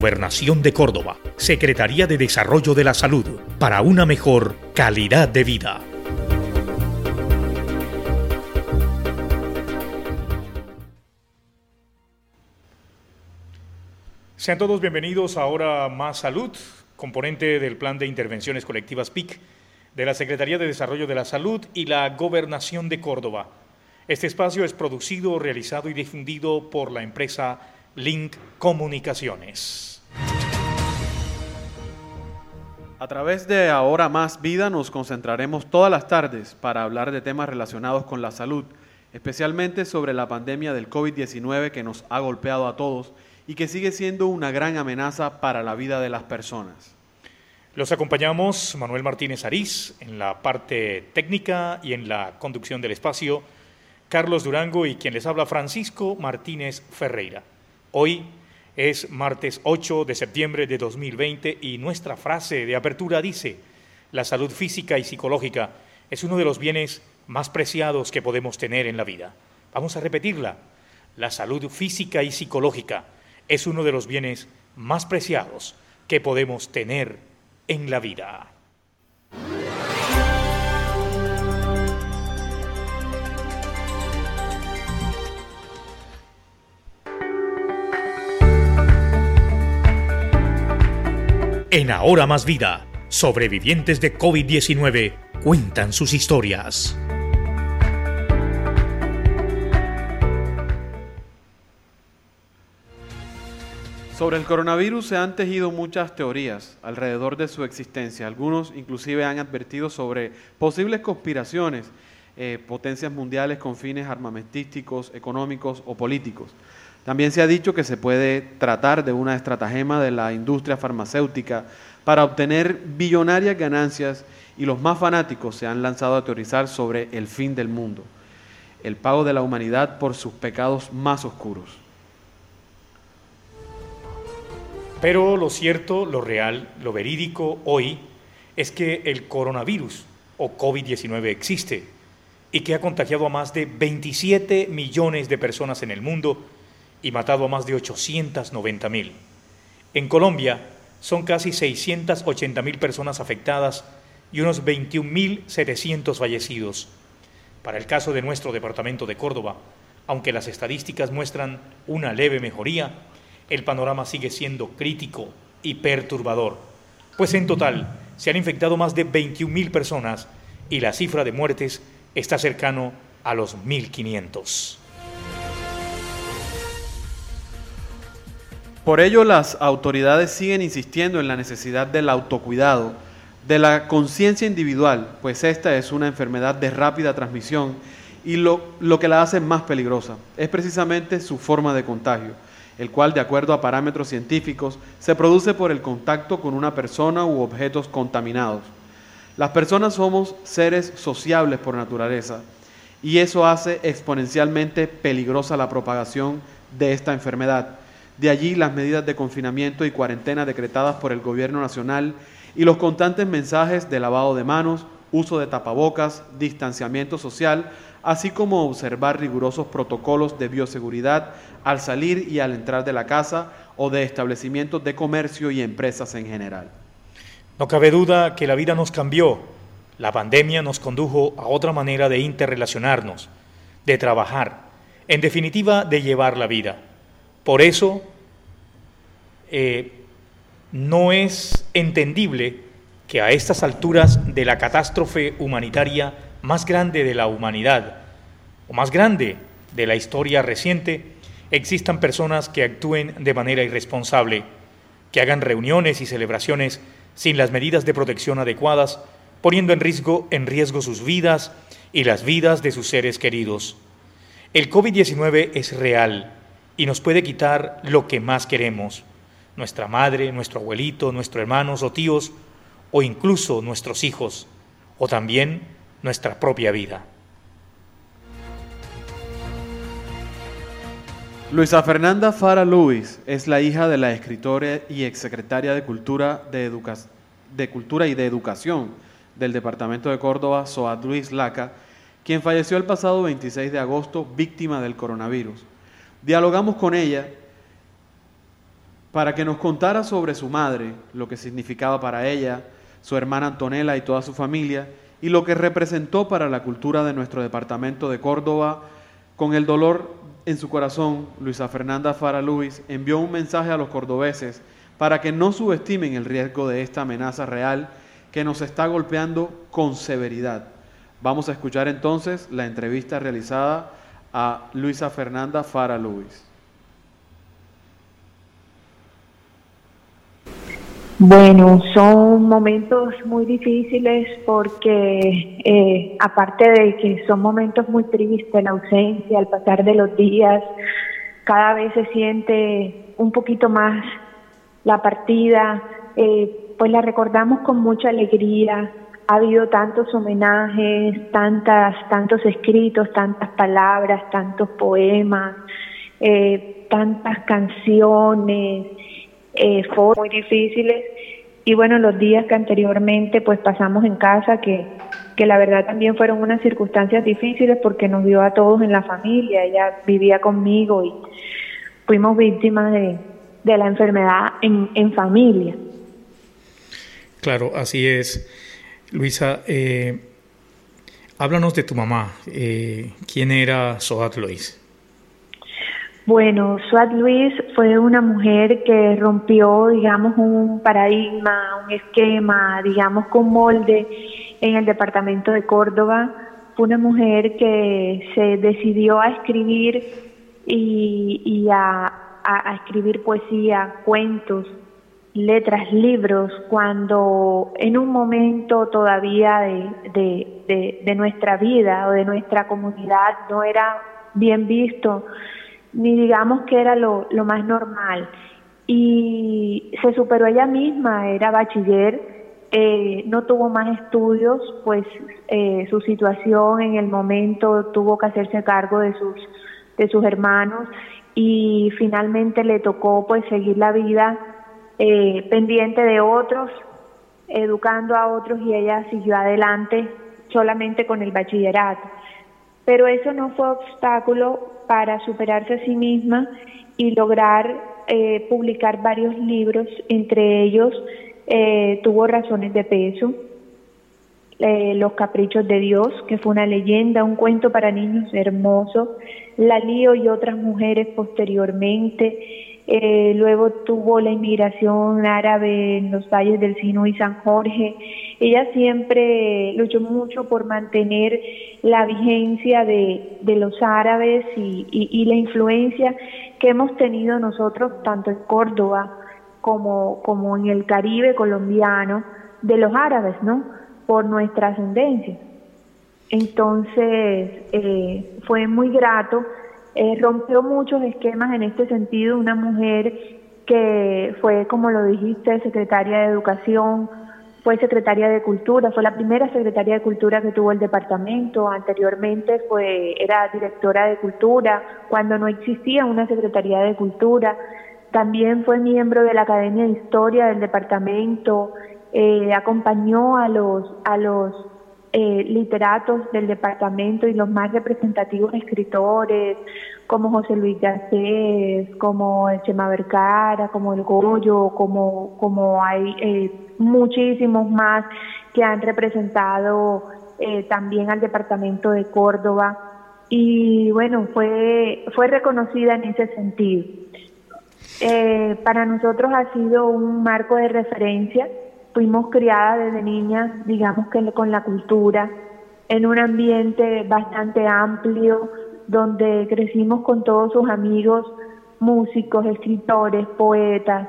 Gobernación de Córdoba, Secretaría de Desarrollo de la Salud, para una mejor calidad de vida. Sean todos bienvenidos a Ahora Más Salud, componente del Plan de Intervenciones Colectivas PIC de la Secretaría de Desarrollo de la Salud y la Gobernación de Córdoba. Este espacio es producido, realizado y difundido por la empresa Link Comunicaciones. A través de Ahora Más Vida nos concentraremos todas las tardes para hablar de temas relacionados con la salud, especialmente sobre la pandemia del COVID-19 que nos ha golpeado a todos y que sigue siendo una gran amenaza para la vida de las personas. Los acompañamos Manuel Martínez Ariz en la parte técnica y en la conducción del espacio, Carlos Durango y quien les habla Francisco Martínez Ferreira. Hoy es martes 8 de septiembre de 2020 y nuestra frase de apertura dice, la salud física y psicológica es uno de los bienes más preciados que podemos tener en la vida. Vamos a repetirla. La salud física y psicológica es uno de los bienes más preciados que podemos tener en la vida. En Ahora Más Vida, sobrevivientes de COVID-19 cuentan sus historias. Sobre el coronavirus se han tejido muchas teorías alrededor de su existencia. Algunos inclusive han advertido sobre posibles conspiraciones, eh, potencias mundiales con fines armamentísticos, económicos o políticos. También se ha dicho que se puede tratar de una estratagema de la industria farmacéutica para obtener billonarias ganancias y los más fanáticos se han lanzado a teorizar sobre el fin del mundo, el pago de la humanidad por sus pecados más oscuros. Pero lo cierto, lo real, lo verídico hoy es que el coronavirus o COVID-19 existe y que ha contagiado a más de 27 millones de personas en el mundo y matado a más de 890 mil. En Colombia son casi 680 mil personas afectadas y unos 21.700 fallecidos. Para el caso de nuestro departamento de Córdoba, aunque las estadísticas muestran una leve mejoría, el panorama sigue siendo crítico y perturbador, pues en total se han infectado más de 21.000 personas y la cifra de muertes está cercano a los 1.500. Por ello, las autoridades siguen insistiendo en la necesidad del autocuidado, de la conciencia individual, pues esta es una enfermedad de rápida transmisión y lo, lo, que la hace más peligrosa es precisamente su forma de contagio, el cual, de acuerdo a parámetros científicos, se produce por el contacto con una persona u objetos contaminados. Las personas somos seres sociables por naturaleza y eso hace exponencialmente peligrosa la propagación de esta enfermedad de allí las medidas de confinamiento y cuarentena decretadas por el Gobierno Nacional y los constantes mensajes de lavado de manos, uso de tapabocas, distanciamiento social, así como observar rigurosos protocolos de bioseguridad al salir y al entrar de la casa o de establecimientos de comercio y empresas en general. No cabe duda que la vida nos cambió. La pandemia nos condujo a otra manera de interrelacionarnos, de trabajar, en definitiva, de llevar la vida. Por eso, eh, no es entendible que a estas alturas de la catástrofe humanitaria más grande de la humanidad, o más grande de la historia reciente, existan personas que actúen de manera irresponsable, que hagan reuniones y celebraciones sin las medidas de protección adecuadas, poniendo en riesgo, en riesgo sus vidas y las vidas de sus seres queridos. El COVID-19 es real y nos puede quitar lo que más queremos, nuestra madre, nuestro abuelito, nuestros hermanos o tíos, o incluso nuestros hijos, o también nuestra propia vida. Luisa Fernanda Fara Luis es la hija de la escritora y exsecretaria de Cultura, de, de Cultura y de Educación del Departamento de Córdoba, Soad Luis Laca, quien falleció el pasado 26 de agosto víctima del coronavirus. Dialogamos con ella para que nos contara sobre su madre, lo que significaba para ella, su hermana Antonella y toda su familia, y lo que representó para la cultura de nuestro departamento de Córdoba. Con el dolor en su corazón, Luisa Fernanda Fara Luis envió un mensaje a los cordobeses para que no subestimen el riesgo de esta amenaza real que nos está golpeando con severidad. Vamos a escuchar entonces la entrevista realizada a Luisa Fernanda Fara Luis. Bueno, son momentos muy difíciles porque eh, aparte de que son momentos muy tristes, la ausencia, al pasar de los días, cada vez se siente un poquito más la partida, eh, pues la recordamos con mucha alegría. Ha habido tantos homenajes, tantas, tantos escritos, tantas palabras, tantos poemas, eh, tantas canciones eh, muy difíciles y bueno, los días que anteriormente pues pasamos en casa, que, que la verdad también fueron unas circunstancias difíciles porque nos vio a todos en la familia, ella vivía conmigo y fuimos víctimas de, de la enfermedad en, en, familia. Claro, así es. Luisa, eh, háblanos de tu mamá. Eh, ¿Quién era Soat Luis? Bueno, Suat Luis fue una mujer que rompió, digamos, un paradigma, un esquema, digamos, con molde en el departamento de Córdoba. Fue una mujer que se decidió a escribir y, a, escribir poesía, cuentos, letras, libros, cuando en un momento todavía de, de nuestra vida o de nuestra comunidad no era bien visto ni digamos que era lo, lo más normal. Y se superó ella misma, era bachiller, eh, no tuvo más estudios, pues eh, su situación en el momento tuvo que hacerse cargo de sus, de sus hermanos y finalmente le tocó pues seguir la vida eh, pendiente de otros, educando a otros y ella siguió adelante solamente con el bachillerato. Pero eso no fue obstáculo para superarse a sí misma y lograr eh, publicar varios libros, entre ellos eh, tuvo razones de peso, Los Caprichos de Dios, que fue una leyenda, un cuento para niños hermoso, La Lío y otras mujeres posteriormente, eh, luego tuvo la inmigración árabe en los valles del Sino y San Jorge. Ella siempre luchó mucho por mantener la vigencia de, de los árabes y, la influencia que hemos tenido nosotros tanto en Córdoba como, como en el Caribe colombiano de los árabes, ¿no? Por nuestra ascendencia. Entonces, eh, fue muy grato eh, rompió muchos esquemas en este sentido, una mujer que fue, como lo dijiste, secretaria de Educación, fue secretaria de Cultura, fue la primera secretaria de Cultura que tuvo el departamento, anteriormente fue, era directora de Cultura, cuando no existía una Secretaría de Cultura, también fue miembro de la Academia de Historia del departamento, eh, acompañó a los, a los eh, literatos del departamento y los más representativos escritores, como José Luis Garcés, como el Chema Vercara, como el Goyo, como, como hay eh, muchísimos más que han representado eh, también al departamento de Córdoba y bueno, fue, fue reconocida en ese sentido. para nosotros ha sido un marco de referencia fuimos criadas desde niñas, digamos que con la cultura, en un ambiente bastante amplio, donde crecimos con todos sus amigos, músicos, escritores, poetas,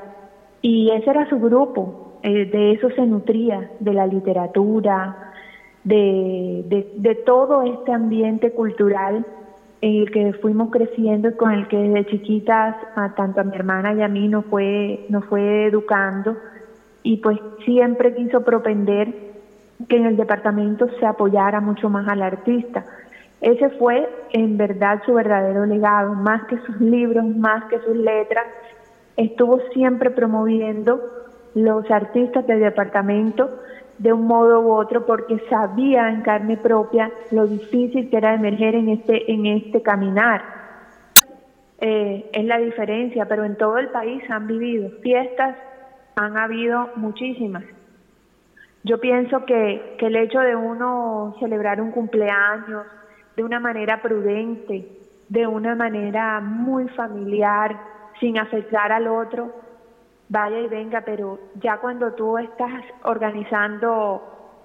y ese era su grupo, eh, de eso se nutría, de la literatura, de, de, de, todo este ambiente cultural en el que fuimos creciendo y con el que desde chiquitas, a, tanto a mi hermana y a mí nos fue, nos fue educando y pues siempre quiso propender que en el departamento se apoyara mucho más al artista. Ese fue en verdad su verdadero legado, más que sus libros, más que sus letras, estuvo siempre promoviendo los artistas del departamento de un modo u otro porque sabía en carne propia lo difícil que era emerger en este en este caminar eh, es la diferencia, pero en todo el país han vivido fiestas, han habido muchísimas. Yo pienso que, que el hecho de uno celebrar un cumpleaños de una manera prudente, de una manera muy familiar, sin afectar al otro, vaya y venga, pero ya cuando tú estás organizando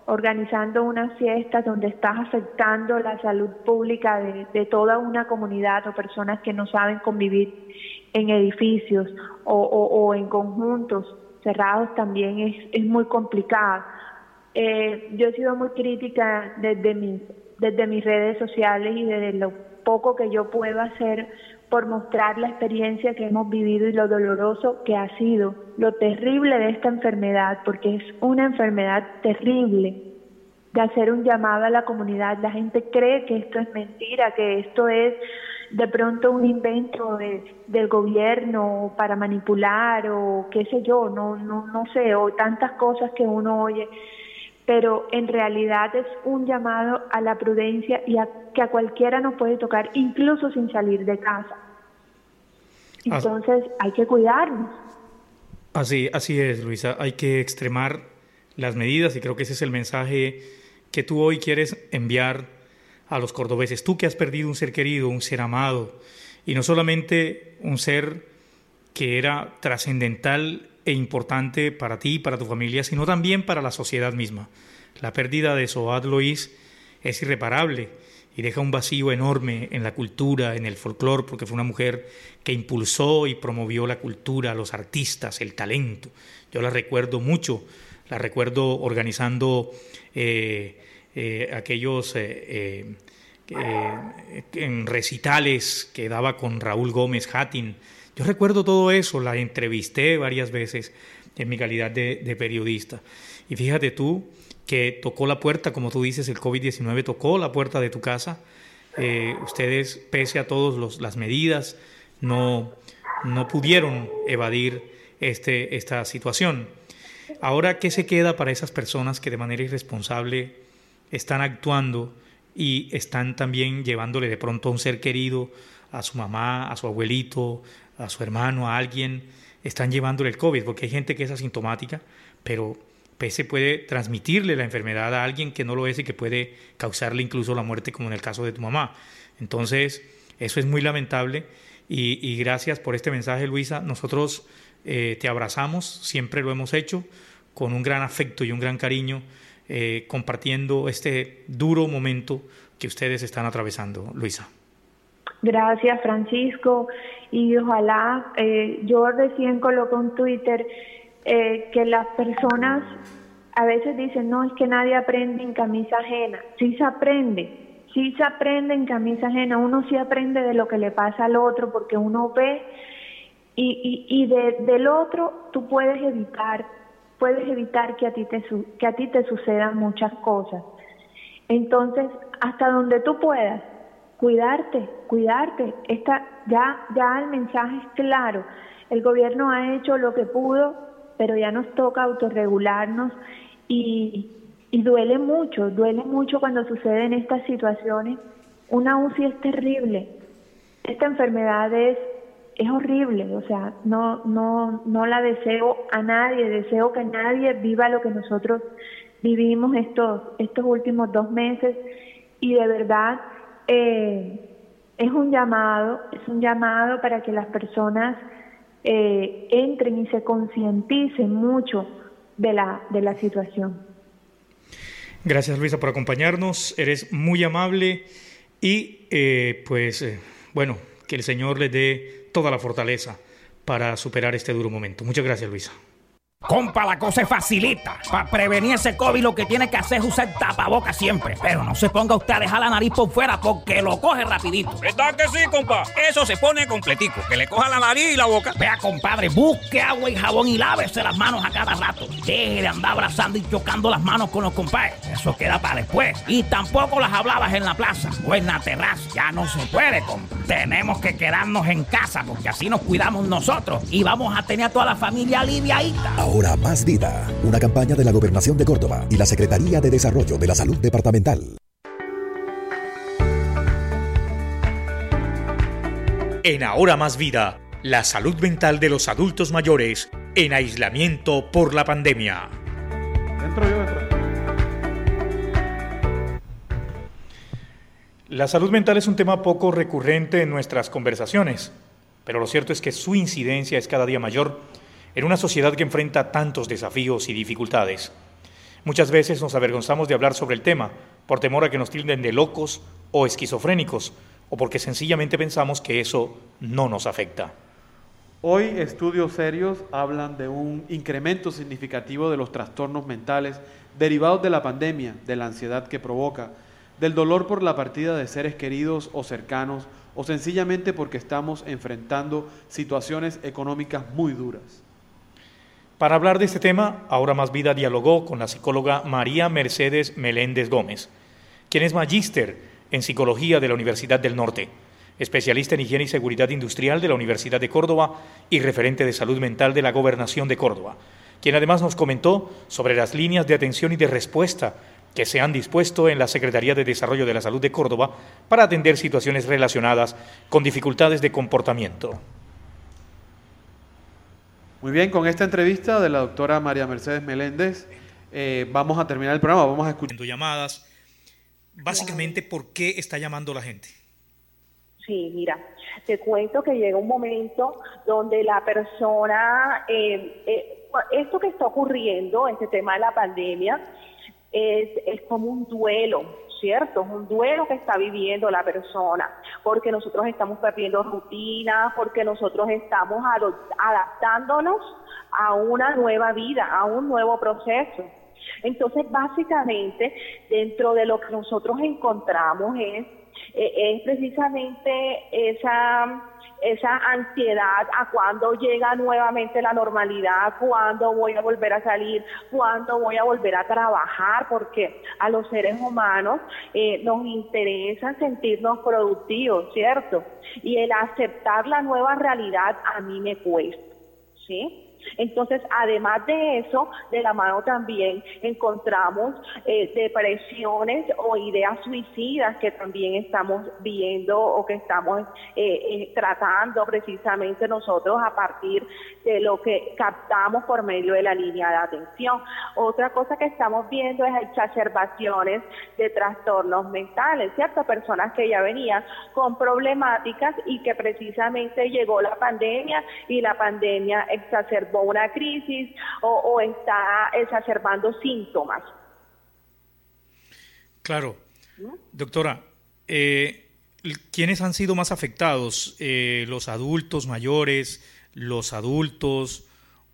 organizando unas fiestas donde estás afectando la salud pública de, toda una comunidad o personas que no saben convivir en edificios o, en conjuntos cerrados también es, es muy complicado. Eh, yo he sido muy crítica desde mis, desde mis redes sociales y desde lo poco que yo puedo hacer por mostrar la experiencia que hemos vivido y lo doloroso que ha sido, lo terrible de esta enfermedad, porque es una enfermedad terrible, de hacer un llamado a la comunidad. La gente cree que esto es mentira, que esto es de pronto un invento del gobierno para manipular o qué sé yo, no, no, no sé, o tantas cosas que uno oye pero en realidad es un llamado a la prudencia y a que a cualquiera nos puede tocar, incluso sin salir de casa. Entonces hay que cuidarnos. Así, así es, Luisa. Hay que extremar las medidas y creo que ese es el mensaje que tú hoy quieres enviar a los cordobeses. Tú que has perdido un ser querido, un ser amado, y no solamente un ser que era trascendental e importante para ti y para tu familia, sino también para la sociedad misma. La pérdida de Soad Lois es irreparable y deja un vacío enorme en la cultura, en el folclore, porque fue una mujer que impulsó y promovió la cultura, los artistas, el talento. Yo la recuerdo mucho, la recuerdo organizando eh, eh, aquellos eh, en recitales que daba con Raúl Gómez Hattin, yo recuerdo todo eso, la entrevisté varias veces en mi calidad de, periodista. Y fíjate tú que tocó la puerta, como tú dices, el COVID-19 tocó la puerta de tu casa. Eh, ustedes, pese a todas las medidas, no, no pudieron evadir este, esta situación. Ahora, ¿qué se queda para esas personas que de manera irresponsable están actuando y están también llevándole de pronto a un ser querido, a su mamá, a su abuelito, a su hermano, a alguien, están llevándole el COVID, porque hay gente que es asintomática, pero se puede transmitirle la enfermedad a alguien que no lo es y que puede causarle incluso la muerte, como en el caso de tu mamá. Entonces, eso es muy lamentable y, gracias por este mensaje, Luisa. Nosotros eh, te abrazamos, siempre lo hemos hecho, con un gran afecto y un gran cariño, eh, compartiendo este duro momento que ustedes están atravesando, Luisa. Gracias, Francisco. Y ojalá, eh, yo recién coloqué un Twitter eh, que las personas a veces dicen, no, es que nadie aprende en camisa ajena. Sí se aprende, sí se aprende en camisa ajena. Uno sí aprende de lo que le pasa al otro porque uno ve y del otro tú puedes evitar, puedes evitar que a ti te, que a ti te sucedan muchas cosas. Entonces, hasta donde tú puedas, cuidarte, cuidarte. Esta, ya, ya el mensaje es claro. El gobierno ha hecho lo que pudo, pero ya nos toca autorregularnos y, y duele mucho, duele mucho cuando suceden estas situaciones. Una UCI es terrible. Esta enfermedad es, es horrible, o sea, no, no, no la deseo a nadie, deseo que nadie viva lo que nosotros vivimos estos, estos últimos dos meses y de verdad eh, es un llamado, es un llamado para que las personas eh, entren y se concienticen mucho de la, de la situación. Gracias Luisa por acompañarnos, eres muy amable y eh, pues bueno, que el Señor les dé toda la fortaleza para superar este duro momento. Muchas gracias Luisa. Compa, la cosa es facilita. Para prevenir ese COVID lo que tiene que hacer es usar tapabocas siempre. Pero no se ponga usted a dejar la nariz por fuera porque lo coge rapidito. ¿Verdad que sí, compa? Eso se pone completico. Que le coja la nariz y la boca. Vea, compadre, busque agua y jabón y lávese las manos a cada rato. Deje de andar abrazando y chocando las manos con los compadres. Eso queda para después. Y tampoco las hablabas en la plaza o en la terraza. Ya no se puede, compa. Tenemos que quedarnos en casa porque así nos cuidamos nosotros y vamos a tener a toda la familia aliviadita. Ahora más vida. Una campaña de la Gobernación de Córdoba y la Secretaría de Desarrollo de la Salud Departamental. En Ahora Más Vida, la salud mental de los adultos mayores en aislamiento por la pandemia. Dentro yo, dentro. La salud mental es un tema poco recurrente en nuestras conversaciones, pero lo cierto es que su incidencia es cada día mayor en una sociedad que enfrenta tantos desafíos y dificultades. Muchas veces nos avergonzamos de hablar sobre el tema por temor a que nos tilden de locos o esquizofrénicos, o porque sencillamente pensamos que eso no nos afecta. Hoy estudios serios hablan de un incremento significativo de los trastornos mentales derivados de la pandemia, de la ansiedad que provoca, del dolor por la partida de seres queridos o cercanos, o sencillamente porque estamos enfrentando situaciones económicas muy duras. Para hablar de este tema, Ahora Más Vida dialogó con la psicóloga María Mercedes Meléndez Gómez, quien es magíster en psicología de la Universidad del Norte, especialista en higiene y seguridad industrial de la Universidad de Córdoba y referente de salud mental de la Gobernación de Córdoba, quien además nos comentó sobre las líneas de atención y de respuesta que se han dispuesto en la Secretaría de Desarrollo de la Salud de Córdoba para atender situaciones relacionadas con dificultades de comportamiento. Muy bien, con esta entrevista de la doctora María Mercedes Meléndez, eh, vamos a terminar el programa, vamos a escuchar llamadas. Básicamente, ¿por qué está llamando la gente? Sí, mira, te cuento que llega un momento donde la persona, eh, eh, esto que está ocurriendo, este tema de la pandemia, es, es como un duelo, ¿cierto? Es un duelo que está viviendo la persona, porque nosotros estamos perdiendo rutinas, porque nosotros estamos adaptándonos a una nueva vida, a un nuevo proceso. Entonces, básicamente, dentro de lo que nosotros encontramos es, eh, es precisamente esa esa ansiedad a cuándo llega nuevamente la normalidad, cuándo voy a volver a salir, cuándo voy a volver a trabajar, porque a los seres humanos eh, nos interesa sentirnos productivos, ¿cierto? Y el aceptar la nueva realidad a mí me cuesta, ¿sí? Entonces, además de eso, de la mano también encontramos eh, depresiones o ideas suicidas que también estamos viendo o que estamos eh, eh, tratando precisamente nosotros a partir de lo que captamos por medio de la línea de atención. Otra cosa que estamos viendo es exacerbaciones de trastornos mentales, ¿cierto? Personas que ya venían con problemáticas y que precisamente llegó la pandemia y la pandemia exacerbó una crisis o, está exacerbando síntomas. Claro. Doctora, eh, ¿quiénes han sido más afectados? Eh, ¿Los adultos mayores, los adultos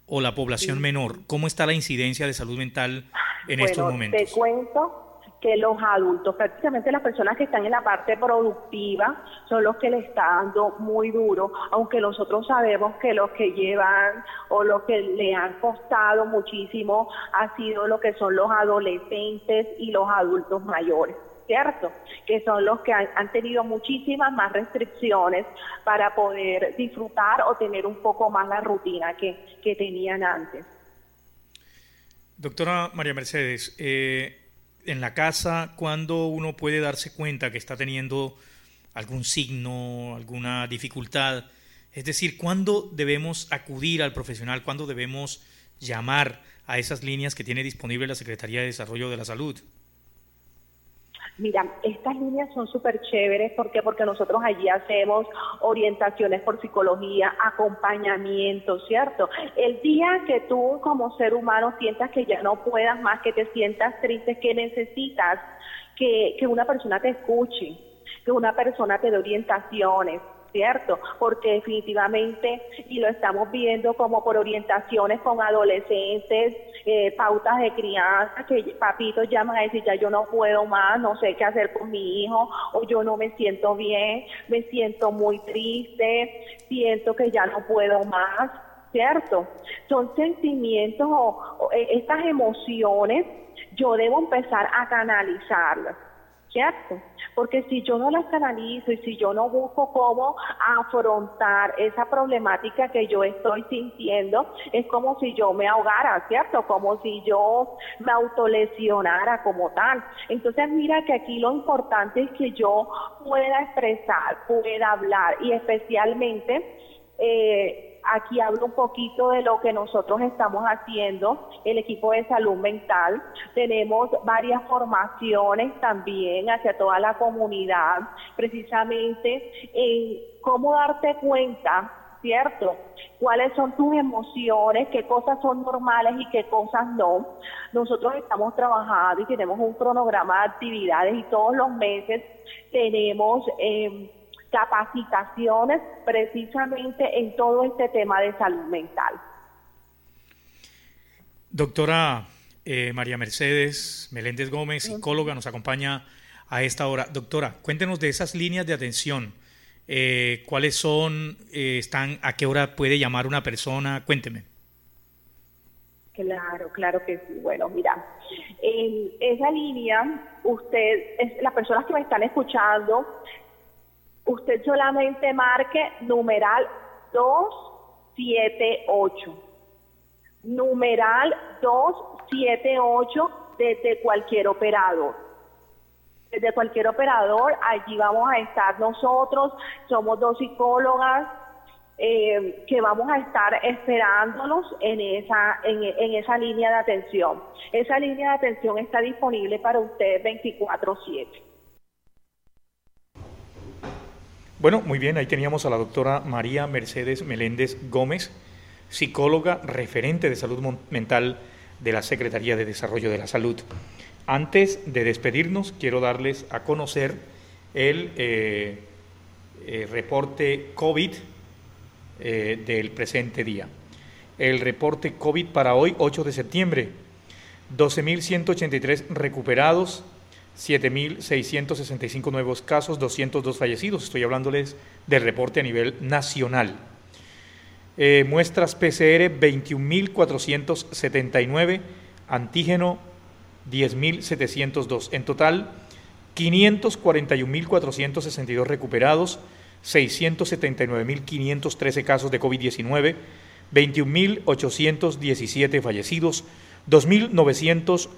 o la población menor? ¿Cómo está la incidencia de salud mental en estos momentos? Te cuento que los adultos, prácticamente las personas que están en la parte productiva, son los que le está dando muy duro, aunque nosotros sabemos que los que llevan o los que le han costado muchísimo ha sido lo que son los adolescentes y los adultos mayores. ¿cierto? Que son los que han, tenido muchísimas más restricciones para poder disfrutar o tener un poco más la rutina que, que tenían antes. Doctora María Mercedes, eh, en la casa, cuando uno puede darse cuenta que está teniendo algún signo, alguna dificultad? Es decir, ¿cuándo debemos acudir al profesional? ¿Cuándo debemos llamar a esas líneas que tiene disponible la Secretaría de Desarrollo de la Salud? Mira, estas líneas son súper chéveres. ¿Por qué? Porque nosotros allí hacemos orientaciones por psicología, acompañamiento, ¿cierto? El día que tú como ser humano sientas que ya no puedas más, que te sientas triste, que necesitas que, que una persona te escuche, que una persona te dé orientaciones, ¿cierto? Porque definitivamente, y lo estamos viendo como por orientaciones con adolescentes, eh, pautas de crianza, que papitos llaman a decir, ya yo no puedo más, no sé qué hacer con mi hijo, o yo no me siento bien, me siento muy triste, siento que ya no puedo más, ¿cierto? Son sentimientos o, o eh, estas emociones, yo debo empezar a canalizarlas ¿cierto? Porque si yo no las canalizo y si yo no busco cómo afrontar esa problemática que yo estoy sintiendo, es como si yo me ahogara, ¿cierto? Como si yo me autolesionara como tal. Entonces mira que aquí lo importante es que yo pueda expresar, pueda hablar y especialmente... Eh, aquí hablo un poquito de lo que nosotros estamos haciendo, el equipo de salud mental. Tenemos varias formaciones también hacia toda la comunidad, precisamente en cómo darte cuenta, ¿cierto? cuáles son tus emociones, qué cosas son normales y qué cosas no. Nosotros estamos trabajando y tenemos un cronograma de actividades y todos los meses tenemos eh, capacitaciones precisamente en todo este tema de salud mental. Doctora eh, María Mercedes Meléndez Gómez, psicóloga, nos acompaña a esta hora. Doctora, cuéntenos de esas líneas de atención. Eh, ¿Cuáles son? Eh, están ¿A qué hora puede llamar una persona? Cuénteme. Claro, claro que sí. Bueno, mira, en esa línea, usted, es, las personas que me están escuchando, usted solamente marque numeral 278. Numeral 278 desde cualquier operador. Desde cualquier operador, allí vamos a estar nosotros, somos dos psicólogas eh, que vamos a estar esperándonos en esa, en, en esa línea de atención. Esa línea de atención está disponible para usted 24/7. Bueno, muy bien, ahí teníamos a la doctora María Mercedes Meléndez Gómez, psicóloga referente de salud mental de la Secretaría de Desarrollo de la Salud. Antes de despedirnos, quiero darles a conocer el eh, eh, reporte COVID eh, del presente día. El reporte COVID para hoy, 8 de septiembre, 12.183 recuperados, 7.665 nuevos casos, 202 fallecidos. Estoy hablándoles del reporte a nivel nacional. Eh, muestras PCR 21.479, antígeno 10.702. En total, 541.462 recuperados, 679.513 casos de COVID-19, 21.817 fallecidos, 2.900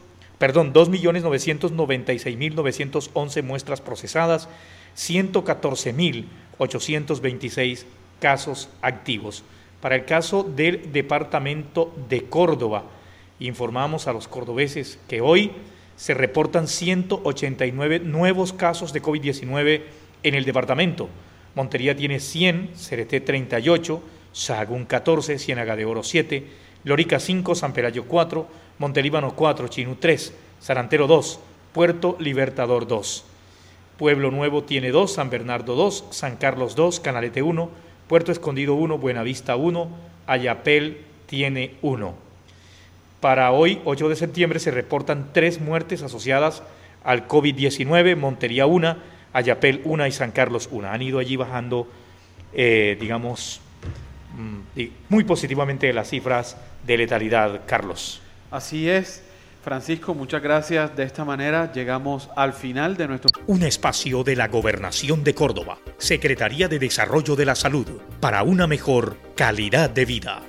perdón, 2.996.911 muestras procesadas, 114.826 casos activos. Para el caso del departamento de Córdoba, informamos a los cordobeses que hoy se reportan 189 nuevos casos de COVID-19 en el departamento. Montería tiene 100, Cereté 38, Sahagún 14, Ciénaga de Oro 7, Lorica 5, San Pelayo 4, Montelíbano 4, Chinú 3, Sarantero 2, Puerto Libertador 2. Pueblo Nuevo tiene 2, San Bernardo 2, San Carlos 2, Canalete 1, Puerto Escondido 1, Buenavista 1, Ayapel tiene 1. Para hoy, 8 de septiembre, se reportan tres muertes asociadas al COVID-19, Montería 1, Ayapel 1 y San Carlos 1. Han ido allí bajando, eh, digamos, mm, muy positivamente las cifras de letalidad, Carlos. Así es. Francisco, muchas gracias. De esta manera llegamos al final de nuestro... Un espacio de la Gobernación de Córdoba, Secretaría de Desarrollo de la Salud, para una mejor calidad de vida.